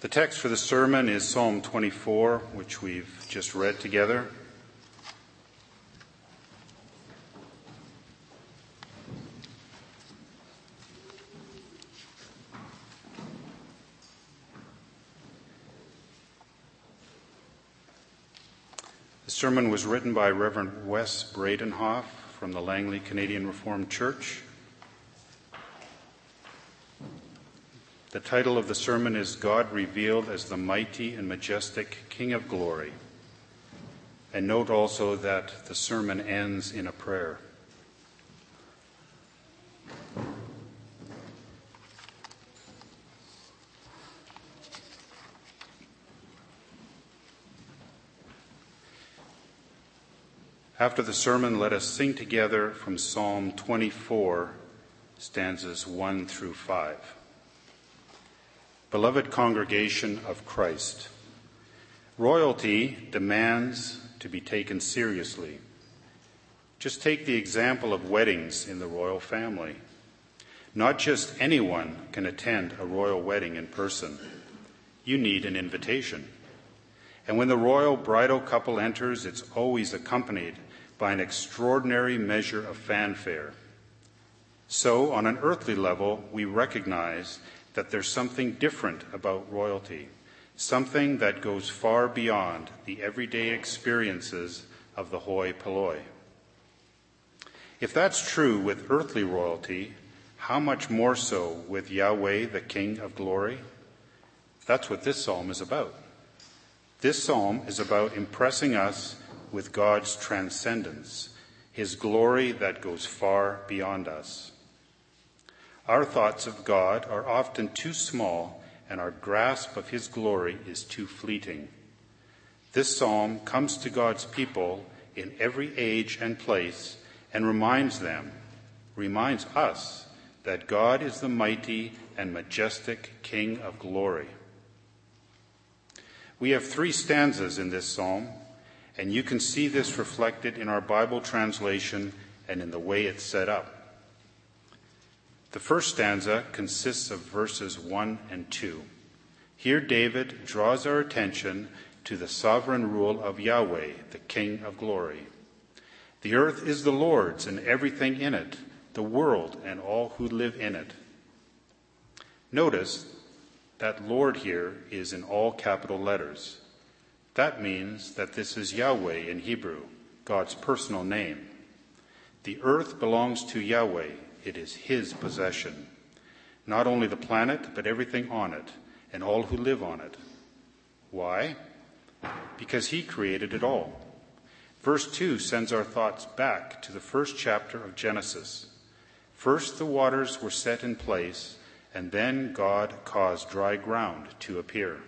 The text for the sermon is Psalm 24, which we've just read together. The sermon was written by Reverend Wes Bredenhof from the Langley Canadian Reformed Church. The title of the sermon is God Revealed as the Mighty and Majestic King of Glory. And note also that the sermon ends in a prayer. After the sermon, let us sing together from Psalm 24, stanzas 1 through 5. Beloved congregation of Christ, royalty demands to be taken seriously. Just take the example of weddings in the royal family. Not just anyone can attend a royal wedding in person. You need an invitation. And when the royal bridal couple enters, it's always accompanied by an extraordinary measure of fanfare. So, on an earthly level, we recognize that there's something different about royalty, something that goes far beyond the everyday experiences of the hoi polloi. If that's true with earthly royalty, how much more so with Yahweh, the King of glory? That's what this psalm is about. This psalm is about impressing us with God's transcendence, his glory that goes far beyond us. Our thoughts of God are often too small, and our grasp of his glory is too fleeting. This psalm comes to God's people in every age and place and reminds them, reminds us, that God is the mighty and majestic King of glory. We have three stanzas in this psalm, and you can see this reflected in our Bible translation and in the way it's set up. The first stanza consists of verses 1 and 2. Here, David draws our attention to the sovereign rule of Yahweh, the King of glory. The earth is the Lord's and everything in it, the world and all who live in it. Notice that Lord here is in all capital letters. That means that this is Yahweh in Hebrew, God's personal name. The earth belongs to Yahweh, it is his possession. Not only the planet, but everything on it, and all who live on it. Why? Because he created it all. Verse 2 sends our thoughts back to the first chapter of Genesis. First, the waters were set in place, and then God caused dry ground to appear.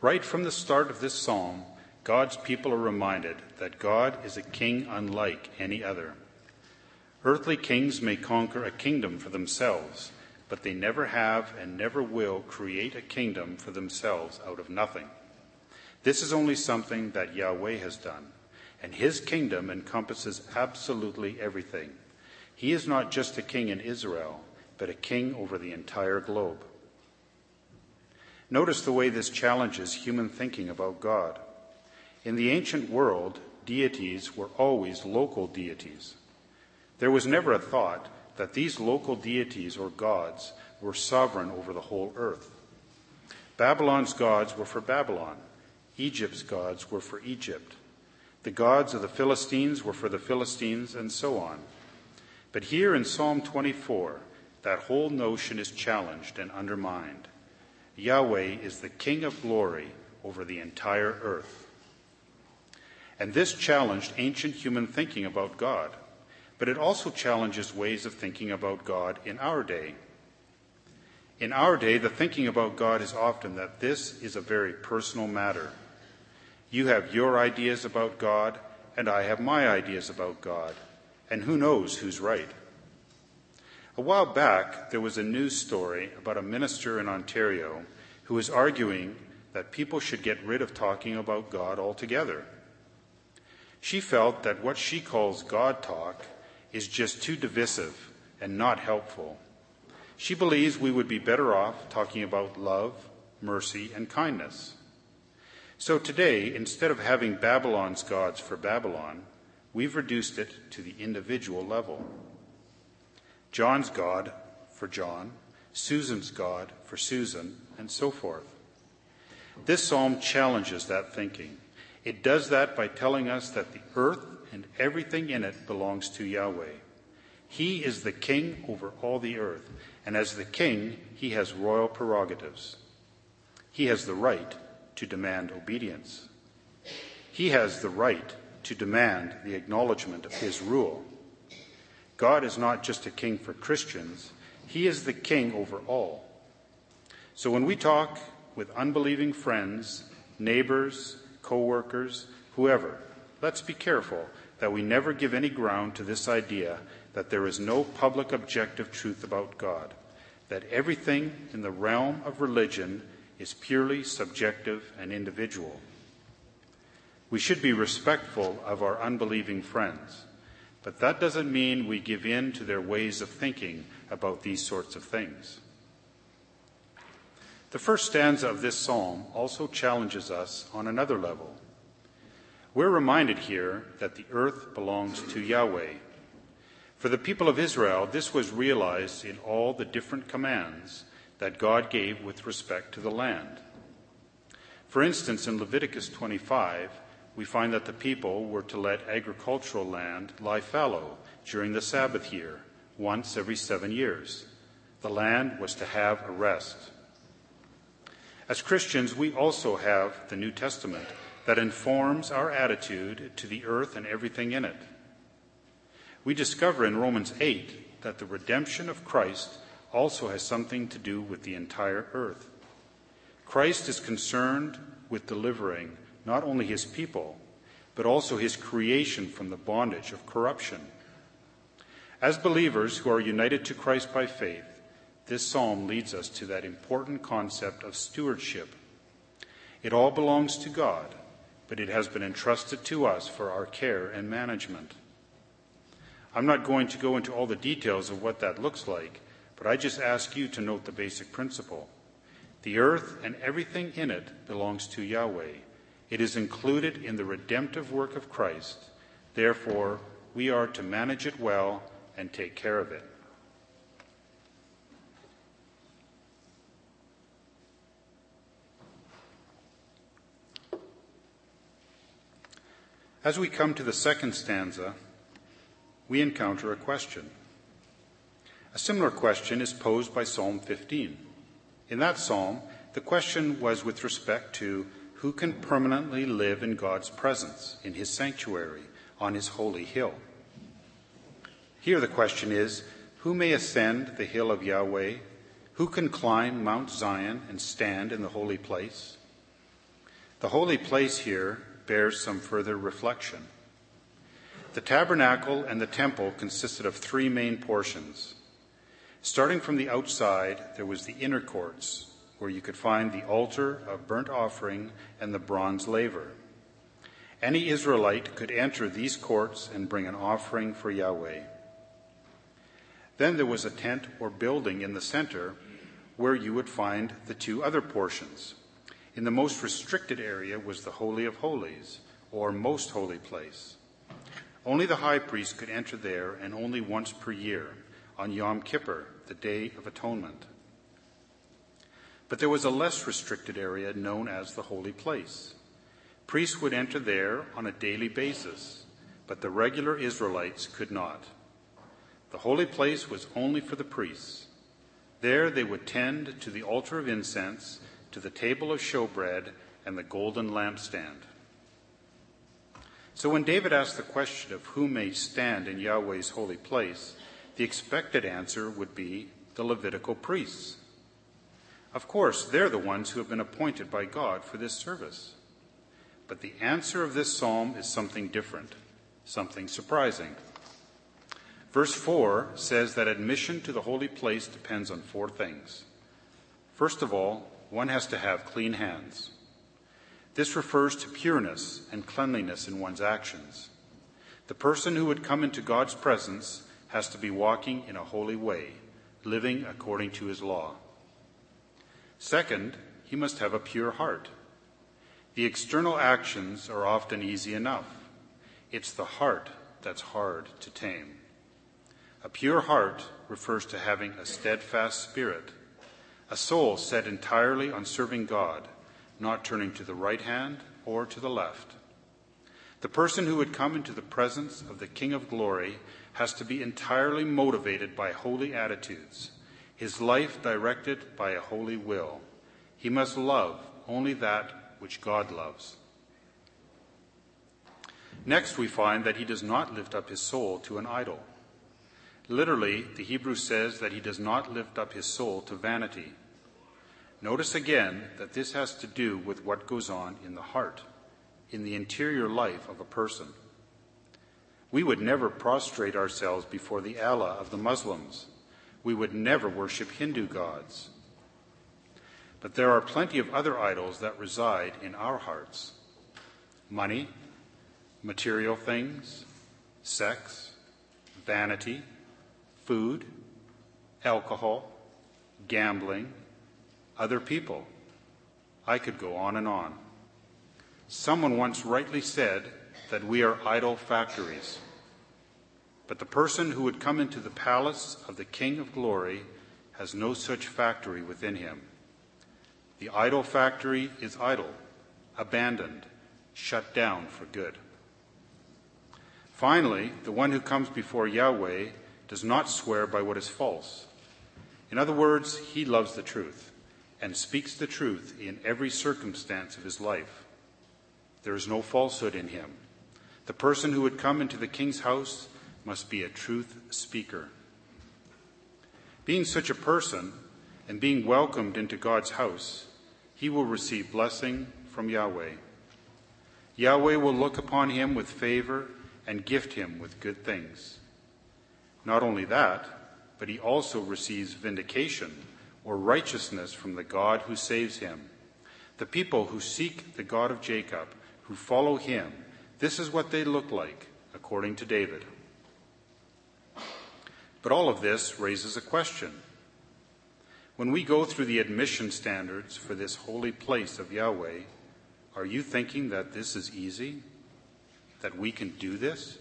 Right from the start of this psalm, God's people are reminded that God is a king unlike any other. Earthly kings may conquer a kingdom for themselves, but they never have and never will create a kingdom for themselves out of nothing. This is only something that Yahweh has done, and his kingdom encompasses absolutely everything. He is not just a king in Israel, but a king over the entire globe. Notice the way this challenges human thinking about God. In the ancient world, deities were always local deities. There was never a thought that these local deities or gods were sovereign over the whole earth. Babylon's gods were for Babylon. Egypt's gods were for Egypt. The gods of the Philistines were for the Philistines, and so on. But here in Psalm 24, that whole notion is challenged and undermined. Yahweh is the King of glory over the entire earth. And this challenged ancient human thinking about God, but it also challenges ways of thinking about God in our day. In our day, the thinking about God is often that this is a very personal matter. You have your ideas about God, and I have my ideas about God, and who knows who's right. A while back, there was a news story about a minister in Ontario who was arguing that people should get rid of talking about God altogether. She felt that what she calls God talk is just too divisive and not helpful. She believes we would be better off talking about love, mercy, and kindness. So today, instead of having Babylon's gods for Babylon, we've reduced it to the individual level. John's God for John, Susan's God for Susan, and so forth. This psalm challenges that thinking. It does that by telling us that the earth and everything in it belongs to Yahweh. He is the king over all the earth, and as the king, he has royal prerogatives. He has the right to demand obedience. He has the right to demand the acknowledgement of his rule. God is not just a king for Christians, he is the king over all. So when we talk with unbelieving friends, neighbors, co workers, whoever, let's be careful that we never give any ground to this idea that there is no public objective truth about God, that everything in the realm of religion is purely subjective and individual. We should be respectful of our unbelieving friends, but that doesn't mean we give in to their ways of thinking about these sorts of things. The first stanza of this psalm also challenges us on another level. We're reminded here that the earth belongs to Yahweh. For the people of Israel, this was realized in all the different commands that God gave with respect to the land. For instance, in Leviticus 25, we find that the people were to let agricultural land lie fallow during the Sabbath year, once every seven years. The land was to have a rest. As Christians, we also have the New Testament that informs our attitude to the earth and everything in it. We discover in Romans 8 that the redemption of Christ also has something to do with the entire earth. Christ is concerned with delivering not only his people, but also his creation from the bondage of corruption. As believers who are united to Christ by faith, this psalm leads us to that important concept of stewardship. It all belongs to God, but it has been entrusted to us for our care and management. I'm not going to go into all the details of what that looks like, but I just ask you to note the basic principle. The earth and everything in it belongs to Yahweh. It is included in the redemptive work of Christ. Therefore, we are to manage it well and take care of it. As we come to the second stanza, we encounter a question. A similar question is posed by Psalm 15. In that psalm, the question was with respect to who can permanently live in God's presence, in his sanctuary, on his holy hill. Here the question is who may ascend the hill of Yahweh? Who can climb Mount Zion and stand in the holy place? The holy place here bears some further reflection. The tabernacle and the temple consisted of three main portions Starting from the outside, there was the inner courts, where you could find the altar of burnt offering and the bronze laver. Any Israelite could enter these courts and bring an offering for Yahweh. Then there was a tent or building in the center where you would find the two other portions. In the most restricted area was the Holy of Holies, or most holy place. Only the high priest could enter there, and only once per year, on Yom Kippur, the Day of Atonement. But there was a less restricted area known as the Holy Place. Priests would enter there on a daily basis, but the regular Israelites could not. The holy place was only for the priests. There they would tend to the altar of incense, to the table of showbread, and the golden lampstand. So when David asked the question of who may stand in Yahweh's holy place, the expected answer would be the Levitical priests. Of course, they're the ones who have been appointed by God for this service. But the answer of this psalm is something different, something surprising. Verse 4 says that admission to the holy place depends on four things. First of all, one has to have clean hands. This refers to pureness and cleanliness in one's actions. The person who would come into God's presence has to be walking in a holy way, living according to his law. Second, he must have a pure heart. The external actions are often easy enough. It's the heart that's hard to tame. A pure heart refers to having a steadfast spirit, a soul set entirely on serving God, not turning to the right hand or to the left. The person who would come into the presence of the King of glory has to be entirely motivated by holy attitudes, his life directed by a holy will. He must love only that which God loves. Next, we find that he does not lift up his soul to an idol. Literally, the Hebrew says that he does not lift up his soul to vanity. Notice again that this has to do with what goes on in the heart, in the interior life of a person. We would never prostrate ourselves before the Allah of the Muslims. We would never worship Hindu gods. But there are plenty of other idols that reside in our hearts money, material things, sex, vanity, food, alcohol, gambling, other people. I could go on and on. Someone once rightly said that we are idol factories. But the person who would come into the palace of the King of glory has no such factory within him. The idol factory is idle, abandoned, shut down for good. Finally, the one who comes before Yahweh does not swear by what is false. In other words, he loves the truth and speaks the truth in every circumstance of his life. There is no falsehood in him. The person who would come into the king's house must be a truth speaker. Being such a person and being welcomed into God's house, he will receive blessing from Yahweh. Yahweh will look upon him with favor and gift him with good things. Not only that, but he also receives vindication or righteousness from the God who saves him. The people who seek the God of Jacob, who follow him, this is what they look like, according to David. But all of this raises a question. When we go through the admission standards for this holy place of Yahweh, are you thinking that this is easy? That we can do this?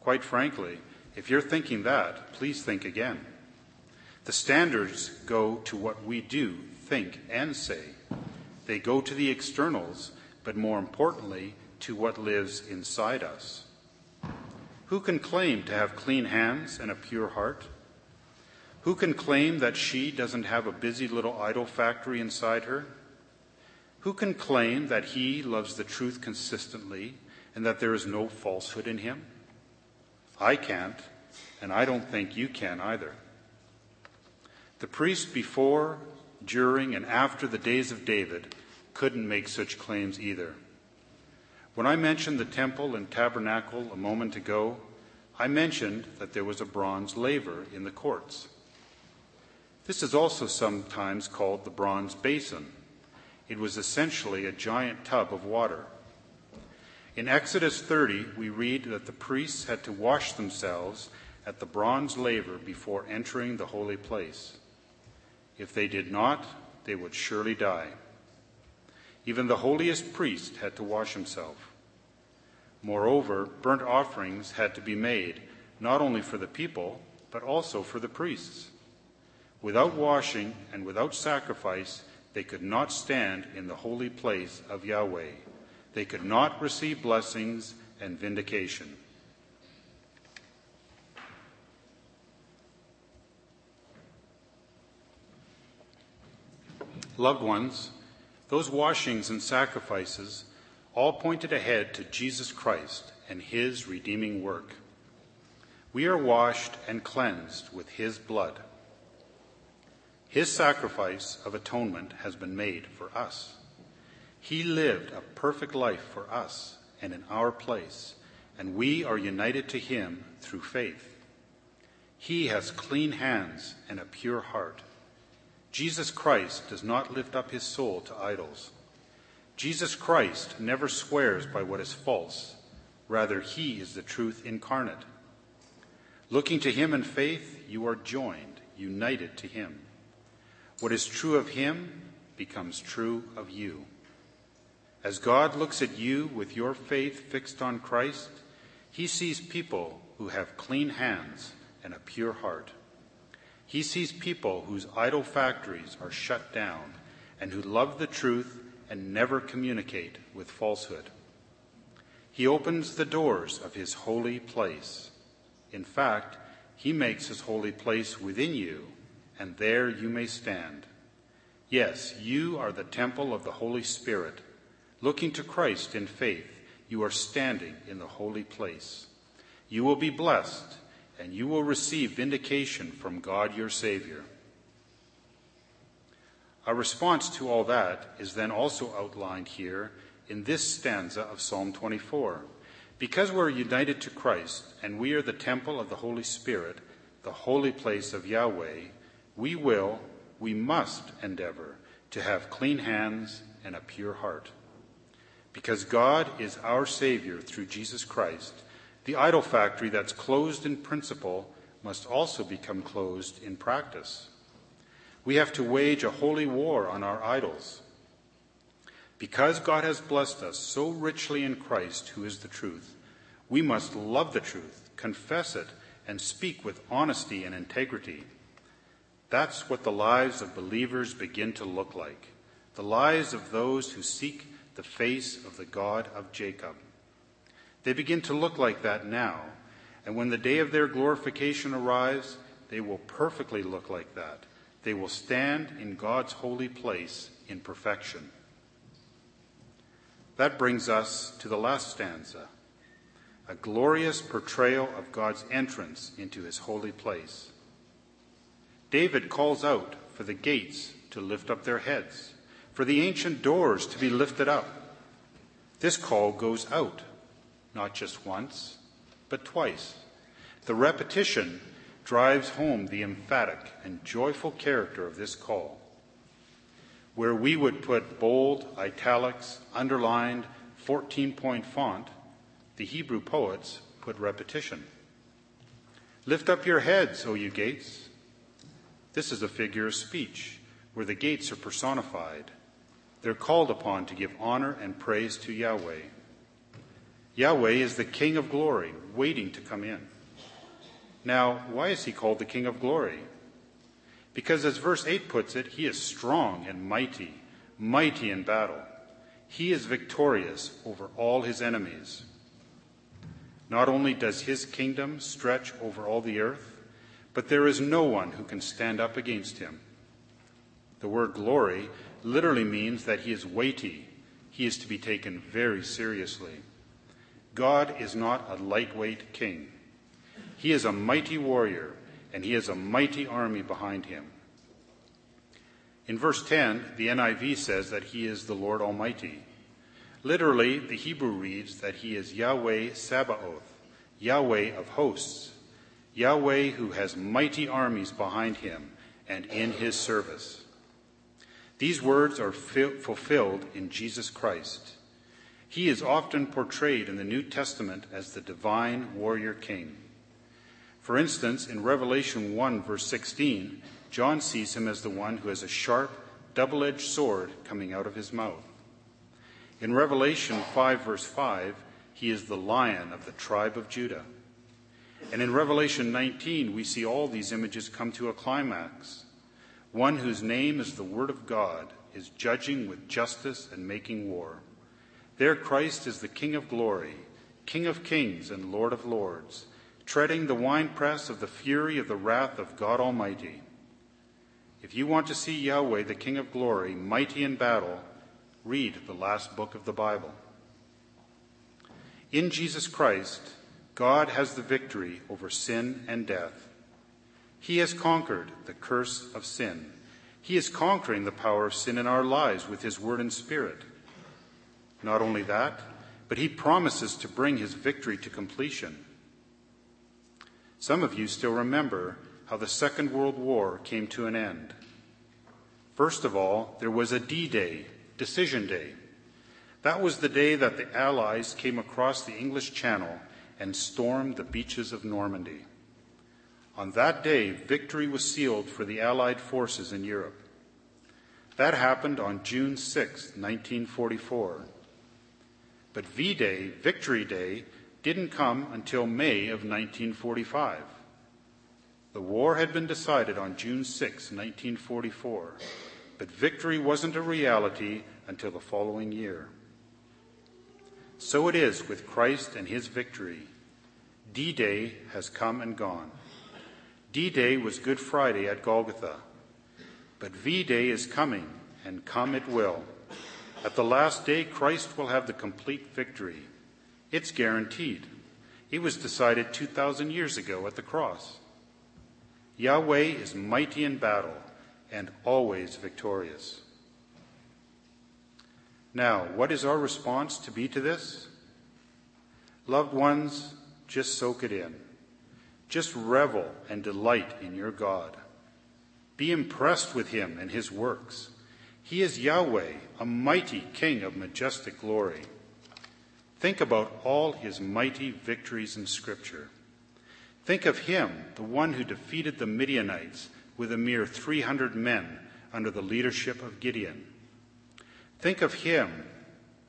Quite frankly, if you're thinking that, please think again. The standards go to what we do, think, and say. They go to the externals, but more importantly, to what lives inside us. Who can claim to have clean hands and a pure heart? Who can claim that she doesn't have a busy little idol factory inside her? Who can claim that he loves the truth consistently and that there is no falsehood in him? I can't, and I don't think you can either. The priest before, during, and after the days of David couldn't make such claims either. When I mentioned the temple and tabernacle a moment ago, I mentioned that there was a bronze laver in the courts. This is also sometimes called the bronze basin. It was essentially a giant tub of water. In Exodus 30, we read that the priests had to wash themselves at the bronze laver before entering the holy place. If they did not, they would surely die. Even the holiest priest had to wash himself. Moreover, burnt offerings had to be made, not only for the people, but also for the priests. Without washing and without sacrifice, they could not stand in the holy place of Yahweh. They could not receive blessings and vindication. Loved ones, those washings and sacrifices all pointed ahead to Jesus Christ and his redeeming work. We are washed and cleansed with his blood. His sacrifice of atonement has been made for us. He lived a perfect life for us and in our place, and we are united to him through faith. He has clean hands and a pure heart. Jesus Christ does not lift up his soul to idols. Jesus Christ never swears by what is false. Rather, he is the truth incarnate. Looking to him in faith, you are joined, united to Him. What is true of Him becomes true of you. As God looks at you with your faith fixed on Christ, He sees people who have clean hands and a pure heart. He sees people whose idol factories are shut down and who love the truth and never communicate with falsehood. He opens the doors of his holy place. In fact, he makes his holy place within you, and there you may stand. Yes, you are the temple of the Holy Spirit. Looking to Christ in faith, you are standing in the holy place. You will be blessed, and you will receive vindication from God your Savior. Our response to all that is then also outlined here in this stanza of Psalm 24. Because we're united to Christ and we are the temple of the Holy Spirit, the holy place of Yahweh, we will, we must endeavor to have clean hands and a pure heart. Because God is our Savior through Jesus Christ, the idol factory that's closed in principle must also become closed in practice. We have to wage a holy war on our idols. Because God has blessed us so richly in Christ, who is the truth, we must love the truth, confess it, and speak with honesty and integrity. That's what the lives of believers begin to look like the lives of those who seek the face of the God of Jacob. They begin to look like that now, and when the day of their glorification arrives, they will perfectly look like that. They will stand in God's holy place in perfection. That brings us to the last stanza a glorious portrayal of God's entrance into his holy place. David calls out for the gates to lift up their heads, for the ancient doors to be lifted up. This call goes out, not just once, but twice. The repetition drives home the emphatic and joyful character of this call where we would put bold, italics, underlined, 14 point font, the Hebrew poets put repetition. Lift up your heads, O you gates. This is a figure of speech where the gates are personified. They're called upon to give honor and praise to Yahweh. Yahweh is the King of glory, waiting to come in. Now, why is he called the King of glory? Because as verse 8 puts it, he is strong and mighty, mighty in battle. He is victorious over all his enemies. Not only does his kingdom stretch over all the earth, but there is no one who can stand up against him. The word glory literally means that he is weighty. He is to be taken very seriously. God is not a lightweight king. He is a mighty warrior and he has a mighty army behind him. In verse 10, the NIV says that he is the Lord Almighty. Literally, the Hebrew reads that he is Yahweh Sabaoth, Yahweh of hosts, Yahweh who has mighty armies behind him and in his service. These words are fulfilled in Jesus Christ. He is often portrayed in the New Testament as the divine warrior king. For instance, in Revelation 1, verse 16, John sees him as the one who has a sharp, double edged sword coming out of his mouth. In Revelation 5, verse 5, he is the lion of the tribe of Judah. And in Revelation 19, we see all these images come to a climax. One whose name is the Word of God is judging with justice and making war. There, Christ is the King of glory, King of kings, and Lord of lords treading the winepress of the fury of the wrath of God Almighty. If you want to see Yahweh, the King of glory, mighty in battle, read the last book of the Bible. In Jesus Christ, God has the victory over sin and death. He has conquered the curse of sin. He is conquering the power of sin in our lives with His Word and Spirit. Not only that, but He promises to bring His victory to completion. Some of you still remember how the Second World War came to an end. First of all, there was a D Day, Decision Day. That was the day that the Allies came across the English Channel and stormed the beaches of Normandy. On that day, victory was sealed for the Allied forces in Europe. That happened on June 6, 1944. But V Day, Victory Day, didn't come until May of 1945. The war had been decided on June 6, 1944, but victory wasn't a reality until the following year. So it is with Christ and his victory. D Day has come and gone. D Day was Good Friday at Golgotha, but V Day is coming, and come it will. At the last day, Christ will have the complete victory. It's guaranteed. It was decided 2,000 years ago at the cross. Yahweh is mighty in battle and always victorious. Now, what is our response to be to this? Loved ones, just soak it in. Just revel and delight in your God. Be impressed with him and his works. He is Yahweh, a mighty King of majestic glory. Think about all his mighty victories in Scripture. Think of him, the one who defeated the Midianites with a mere 300 men under the leadership of Gideon. Think of him,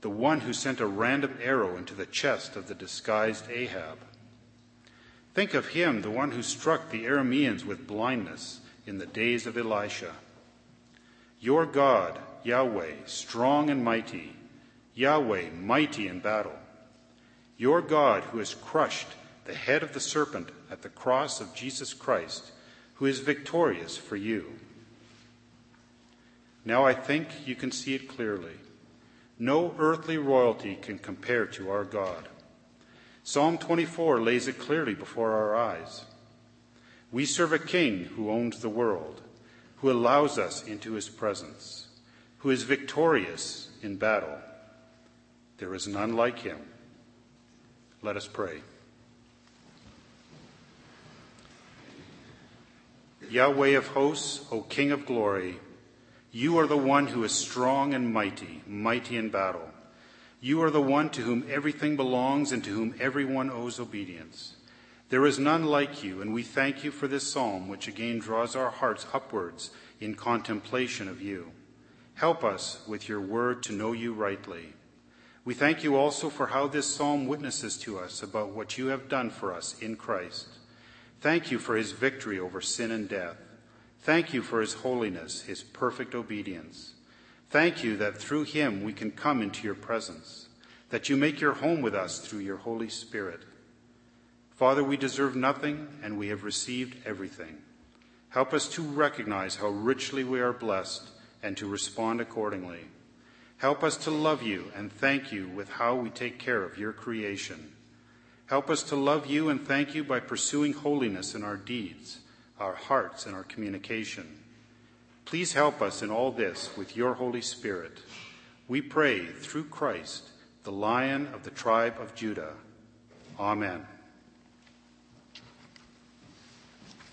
the one who sent a random arrow into the chest of the disguised Ahab. Think of him, the one who struck the Arameans with blindness in the days of Elisha. Your God, Yahweh, strong and mighty, Yahweh, mighty in battle. Your God, who has crushed the head of the serpent at the cross of Jesus Christ, who is victorious for you. Now I think you can see it clearly. No earthly royalty can compare to our God. Psalm 24 lays it clearly before our eyes. We serve a king who owns the world who allows us into his presence, who is victorious in battle. There is none like him. Let us pray. Yahweh of hosts, O King of glory, you are the one who is strong and mighty, mighty in battle. You are the one to whom everything belongs and to whom everyone owes obedience. There is none like you, and we thank you for this psalm, which again draws our hearts upwards in contemplation of you. Help us with your word to know you rightly. We thank you also for how this psalm witnesses to us about what you have done for us in Christ. Thank you for his victory over sin and death. Thank you for his holiness, his perfect obedience. Thank you that through him we can come into your presence, that you make your home with us through your Holy Spirit. Father, we deserve nothing and we have received everything. Help us to recognize how richly we are blessed and to respond accordingly. Help us to love you and thank you with how we take care of your creation. Help us to love you and thank you by pursuing holiness in our deeds, our hearts, and our communication. Please help us in all this with your Holy Spirit. We pray through Christ, the Lion of the tribe of Judah. Amen.